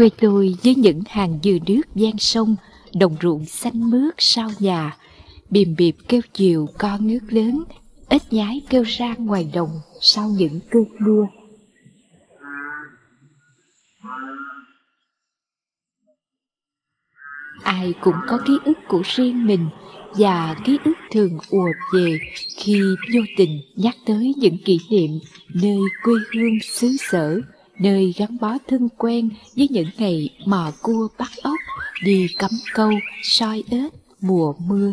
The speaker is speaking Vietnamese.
Quê tôi với những hàng dừa nước gian sông, đồng ruộng xanh mướt sau nhà, bìm bịp kêu chiều con nước lớn, ít nhái kêu ra ngoài đồng sau những cơn mưa. Ai cũng có ký ức của riêng mình và ký ức thường ùa về khi vô tình nhắc tới những kỷ niệm nơi quê hương xứ sở, nơi gắn bó thân quen với những ngày mò cua bắt ốc, đi cắm câu, soi ếch mùa mưa.